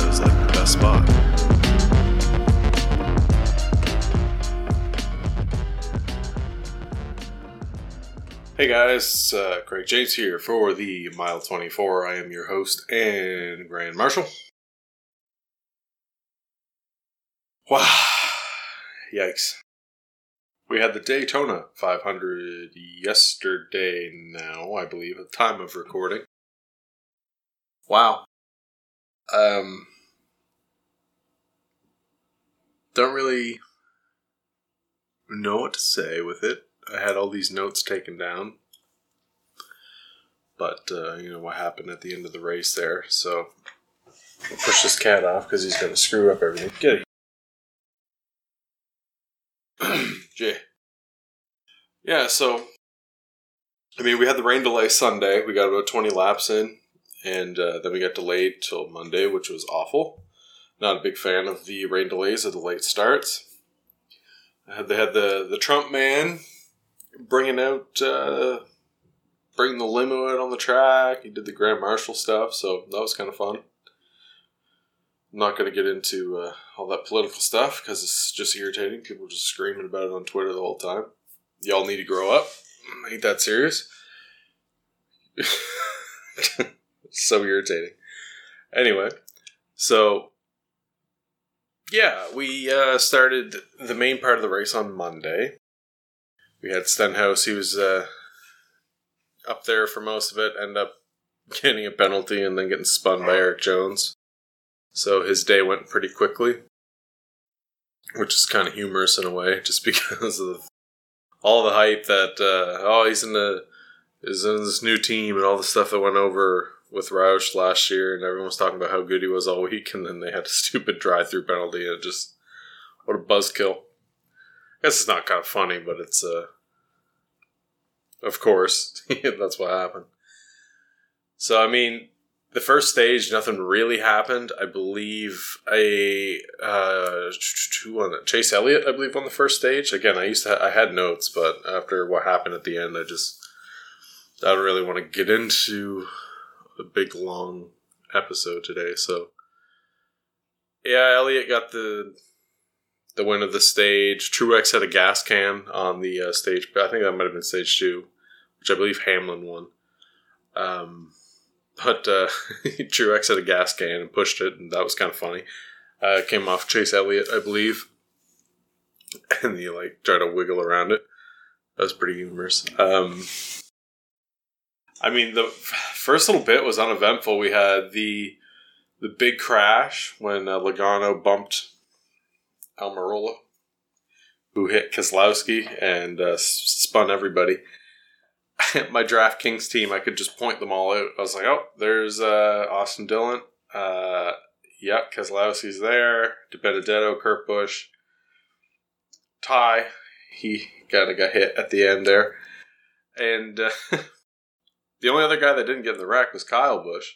that is like the best spot. Hey guys, uh, Craig James here for the Mile 24. I am your host and Grand Marshal. Wow. Yikes. We had the Daytona 500 yesterday now, I believe, at the time of recording. Wow. Um, don't really know what to say with it. I had all these notes taken down. But, uh, you know, what happened at the end of the race there. So, I'll push this cat off because he's going to screw up everything. Get it. Jay. Yeah, so I mean, we had the rain delay Sunday. We got about twenty laps in, and uh, then we got delayed till Monday, which was awful. Not a big fan of the rain delays or the late starts. They had the the Trump man bringing out, uh, bringing the limo out on the track. He did the Grand Marshal stuff, so that was kind of fun. I'm not going to get into uh, all that political stuff because it's just irritating. People just screaming about it on Twitter the whole time. Y'all need to grow up. Ain't that serious? so irritating. Anyway, so yeah, we uh, started the main part of the race on Monday. We had Stenhouse. He was uh, up there for most of it. End up getting a penalty and then getting spun by Erik Jones. So his day went pretty quickly, which is kind of humorous in a way, just because of all the hype that uh, oh he's in the is in this new team and all the stuff that went over with Roush last year, and everyone was talking about how good he was all week, and then they had a stupid drive-through penalty, and just what a buzzkill. I guess it's not kind of funny, but it's uh, of course that's what happened. So I mean, the first stage, nothing really happened. I believe a uh, who won it? Chase Elliott, I believe, on the first stage. Again, I used to I had notes, but after what happened at the end, I just I don't really want to get into a big long episode today. So yeah, Elliott got the the win of the stage. Truex had a gas can on the uh, stage. But I think that might have been stage two, which I believe Hamlin won. Um, but uh, Truex had a gas can and pushed it, and that was kind of funny. Uh, came off Chase Elliott, I believe, and he like tried to wiggle around it. That was pretty humorous. Um, I mean, the first little bit was uneventful. We had the the big crash when uh, Logano bumped Almirola, who hit Keselowski and uh, spun everybody. my DraftKings team, I could just point them all out. I was like, oh, there's uh, Austin Dillon. Uh, yep, Keselowski's there. DiBenedetto, Kurt Busch. Ty, he kind of got hit at the end there. And uh, the only other guy that didn't get in the wreck was Kyle Busch,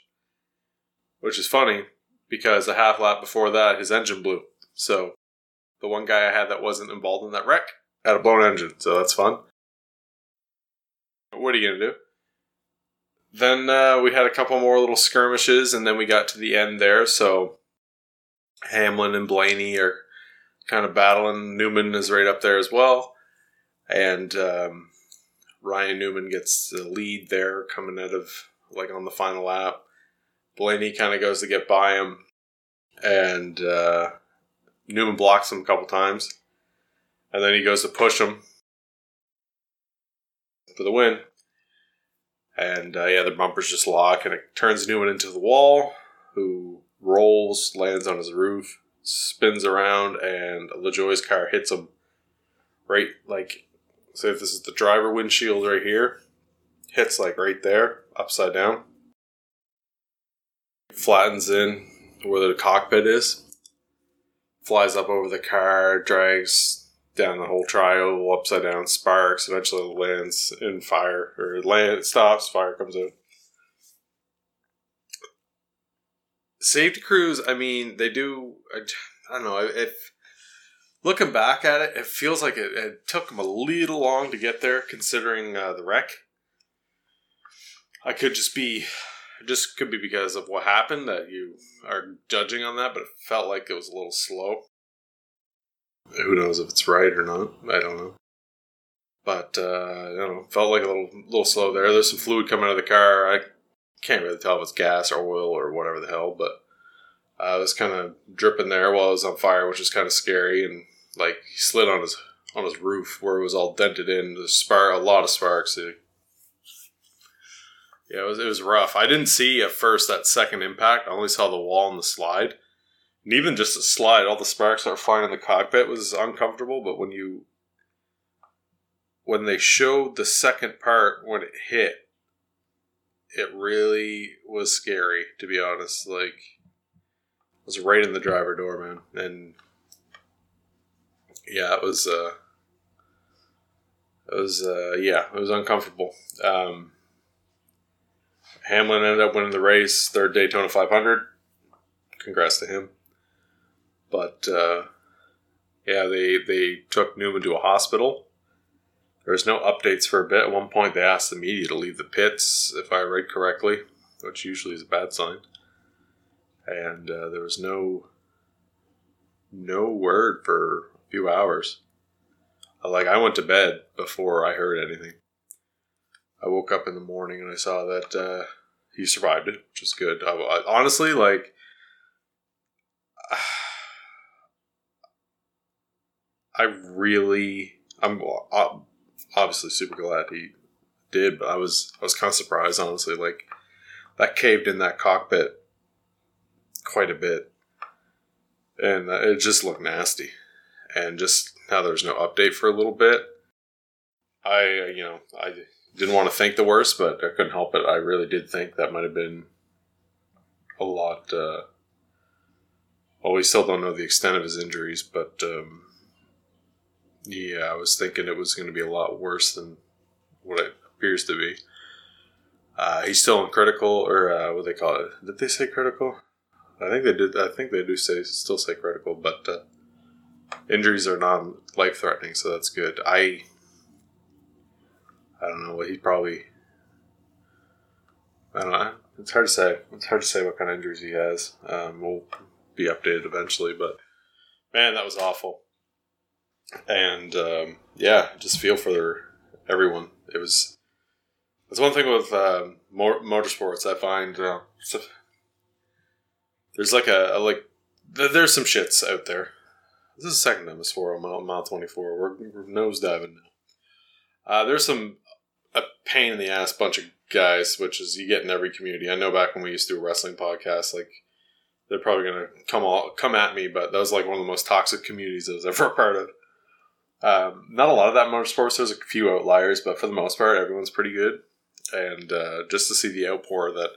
which is funny because a half lap before that, his engine blew. So the one guy I had that wasn't involved in that wreck had a blown engine. So that's fun. What are you gonna do? Then uh, we had a couple more little skirmishes, and then we got to the end there. So Hamlin and Blaney are kind of battling. Newman is right up there as well, and um, Ryan Newman gets the lead there, coming out of like on the final lap. Blaney kind of goes to get by him, and uh, Newman blocks him a couple times, and then he goes to push him, for the win. And uh, yeah, the bumpers just lock, and it turns Newman into the wall, who rolls, lands on his roof, spins around, and LaJoie's car hits him right like. So if this is the driver windshield right here, hits like right there, upside down, flattens in where the cockpit is, flies up over the car, drags down the whole triangle, upside down, sparks, eventually lands in fire, or land stops, fire comes out. Safety crews, I mean, they do. I, I don't know if looking back at it, it feels like it, it took them a little long to get there, considering uh, the wreck. I could just be just could be because of what happened that you are judging on that, but it felt like it was a little slow. Who knows if it's right or not? I don't know. But uh, I don't know. Felt like a little little slow there. There's some fluid coming out of the car. I can't really tell if it's gas or oil or whatever the hell, but uh, it was kind of dripping there while it was on fire, which is kind of scary. And like he slid on his on his roof where it was all dented in. The spark, a lot of sparks. It, yeah, it was it was rough. I didn't see at first that second impact. I only saw the wall and the slide. And even just the slide, all the sparks were flying in the cockpit was uncomfortable. But when you when they showed the second part when it hit, it really was scary. To be honest, like it was right in the driver door, man, and yeah, it was. Uh, it was uh, yeah, it was uncomfortable. Um, Hamlin ended up winning the race, third Daytona 500. Congrats to him. But uh, yeah, they they took Newman to a hospital. There was no updates for a bit. At one point, they asked the media to leave the pits, if I read correctly, which usually is a bad sign. And uh, there was no no word for few hours. Like I went to bed before I heard anything. I woke up in the morning and I saw that uh, he survived it, which is good. I, I, honestly, like, I really, I'm obviously super glad he did, but I was I was kind of surprised, honestly. Like that caved in that cockpit quite a bit, and it just looked nasty. And just now, there's no update for a little bit. I, you know, I didn't want to think the worst, but I couldn't help it. I really did think that might have been a lot. Uh, well, we still don't know the extent of his injuries, but um, yeah, I was thinking it was going to be a lot worse than what it appears to be. Uh, he's still in critical, or uh, what they call it? Did they say critical? I think they did. I think they do say still say critical, but uh, injuries are not life threatening, so that's good. I I don't know. What he probably. I don't know. It's hard to say. It's hard to say what kind of injuries he has. Um, we'll be updated eventually, but man, that was awful. And um, yeah, just feel for their, everyone. It was. That's one thing with um, motorsports. I find uh, there's like a, a, like there's some shits out there. This is the second time I swore on mile, mile 24. We're, we're nosediving now. Uh, there's some a pain in the ass bunch of guys, which is you get in every community. I know back when we used to do a wrestling podcast, like they're probably gonna come all come at me, but that was like one of the most toxic communities I was ever a part of. Um, not a lot of that motorsports. There's a few outliers, but for the most part, everyone's pretty good. And uh, just to see the outpour that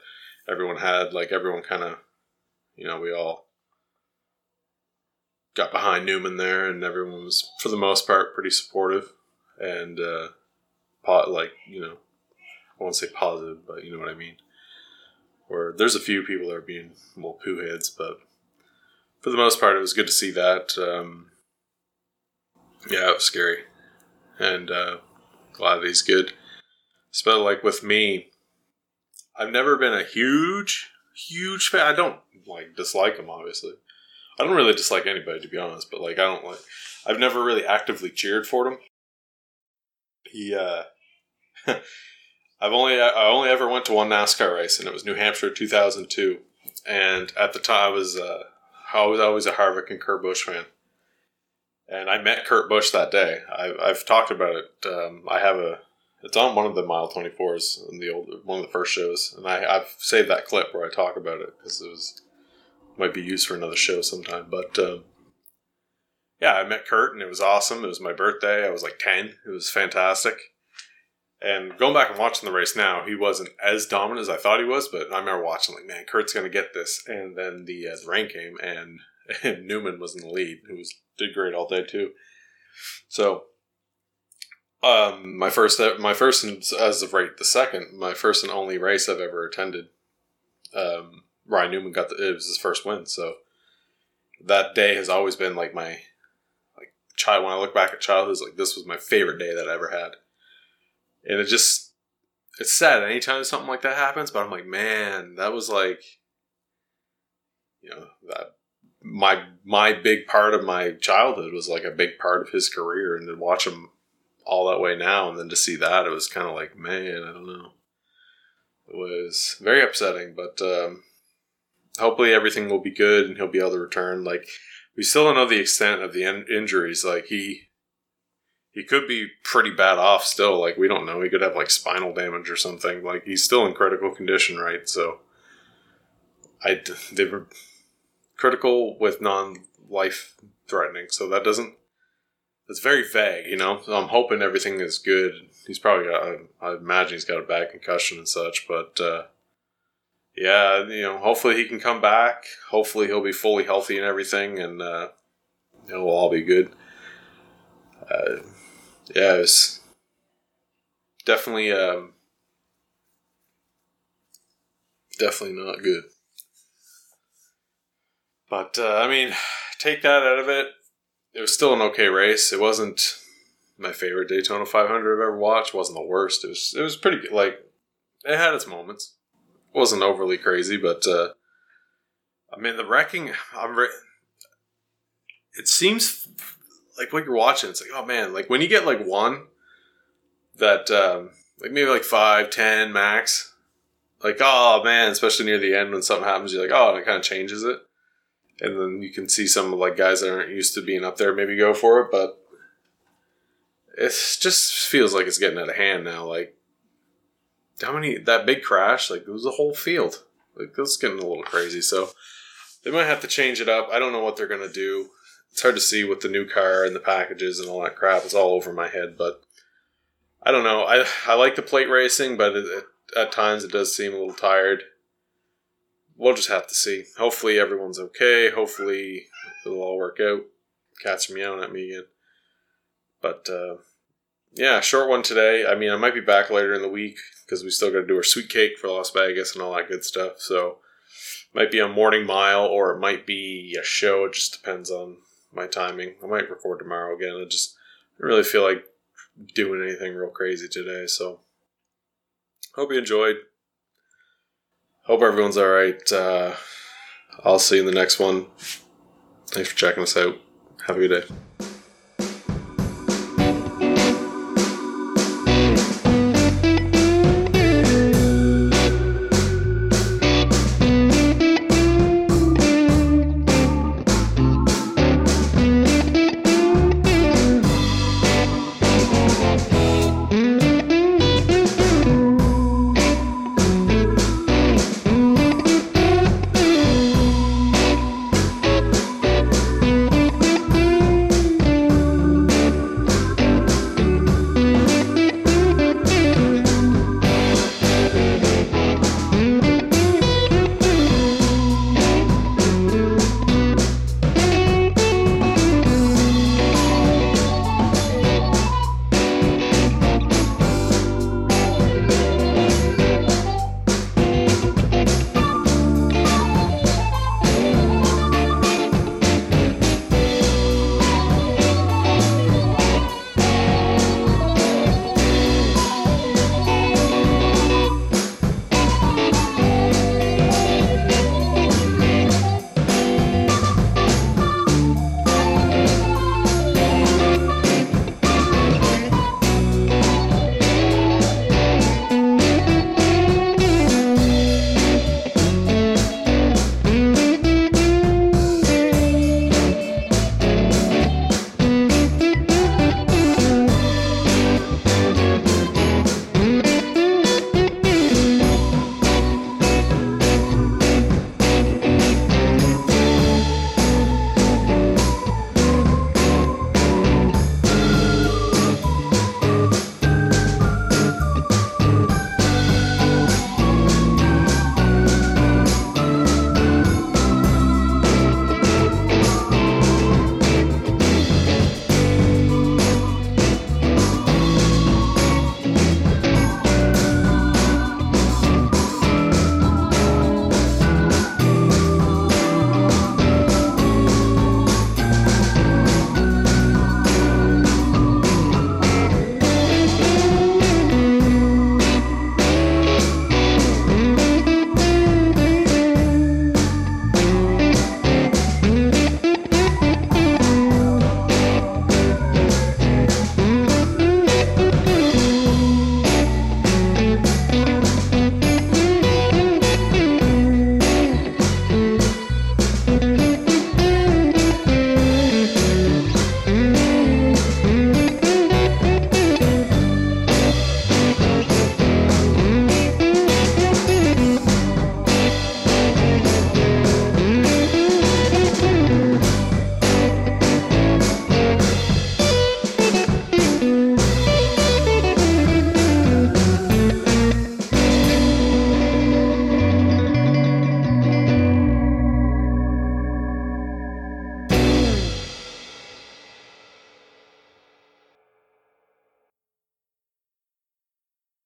everyone had, like everyone kind of, you know, we all got behind Newman there, and everyone was for the most part pretty supportive. And uh, like you know, I won't say positive, but you know what I mean. Where there's a few people that are being well poo heads, but for the most part, it was good to see that. Um, yeah, it was scary, and uh, glad he's good. But like with me, I've never been a huge, huge fan. I don't like dislike him, obviously. I don't really dislike anybody to be honest, but like I don't like. I've never really actively cheered for him. He uh, I've only I only ever went to one NASCAR race, and it was New Hampshire 2002. And at the time, I was uh, I was always a Harvick and Kurt Busch fan. And I met Kurt Busch that day. I, I've talked about it. Um, I have a it's on one of the mile 24s in the old one of the first shows, and I, I've saved that clip where I talk about it because it was might be used for another show sometime. But um, yeah, I met Kurt, and it was awesome. It was my birthday. I was like 10. It was fantastic. And going back and watching the race now, he wasn't as dominant as I thought he was, but I remember watching like, man, Kurt's going to get this. And then the, uh, the rain came, and, and Newman was in the lead, who was did great all day too. So, um, my first, my first, as of right the second, my first and only race I've ever attended. Um, Ryan Newman got the, it was his first win, so that day has always been like my like child. When I look back at childhood, like this was my favorite day that I ever had and it just it's sad anytime something like that happens, but I'm like, man, that was like, you know, that my my big part of my childhood was like a big part of his career, and to watch him all that way now, and then to see that, it was kind of like, man, I don't know. It was very upsetting, but um, hopefully everything will be good and he'll be able to return. Like we still don't know the extent of the in- injuries. Like he he could be pretty bad off still. Like we don't know. He could have like spinal damage or something. Like he's still in critical condition, right? So I they were critical with non life threatening. So that doesn't. It's very vague, you know. So I'm hoping everything is good. He's probably got. I, I imagine he's got a bad concussion and such, but. uh yeah, you know, hopefully he can come back. Hopefully he'll be fully healthy and everything, and uh, it'll all be good. Uh, yeah, it was definitely, um, definitely not good. But uh, I mean, take that out of it. It was still an okay race. It wasn't my favorite Daytona 500 I've ever watched. It wasn't the worst. It was. It was pretty good. Like it had its moments wasn't overly crazy, but uh, I mean the wrecking. I'm. Re- it seems like what you're watching. It's like oh man, like when you get like one that um, like maybe like five, ten max. Like oh man, especially near the end when something happens, you're like oh, and it kind of changes it, and then you can see some of like guys that aren't used to being up there maybe go for it, but it just feels like it's getting out of hand now. Like how many that big crash? Like it was a whole field. Like that's getting a little crazy. So they might have to change it up. I don't know what they're gonna do. It's hard to see with the new car and the packages and all that crap. It's all over my head, but I don't know. I I like the plate racing, but it, it, at times it does seem a little tired. We'll just have to see. Hopefully everyone's okay. Hopefully it'll all work out. Cats are meowing at me again. But uh, yeah, short one today. I mean, I might be back later in the week because we still got to do our sweet cake for Las Vegas and all that good stuff. So, might be a morning mile or it might be a show. It just depends on my timing. I might record tomorrow again. I just I really feel like doing anything real crazy today. So, hope you enjoyed. Hope everyone's all right. Uh, I'll see you in the next one. Thanks for checking us out. Have a good day.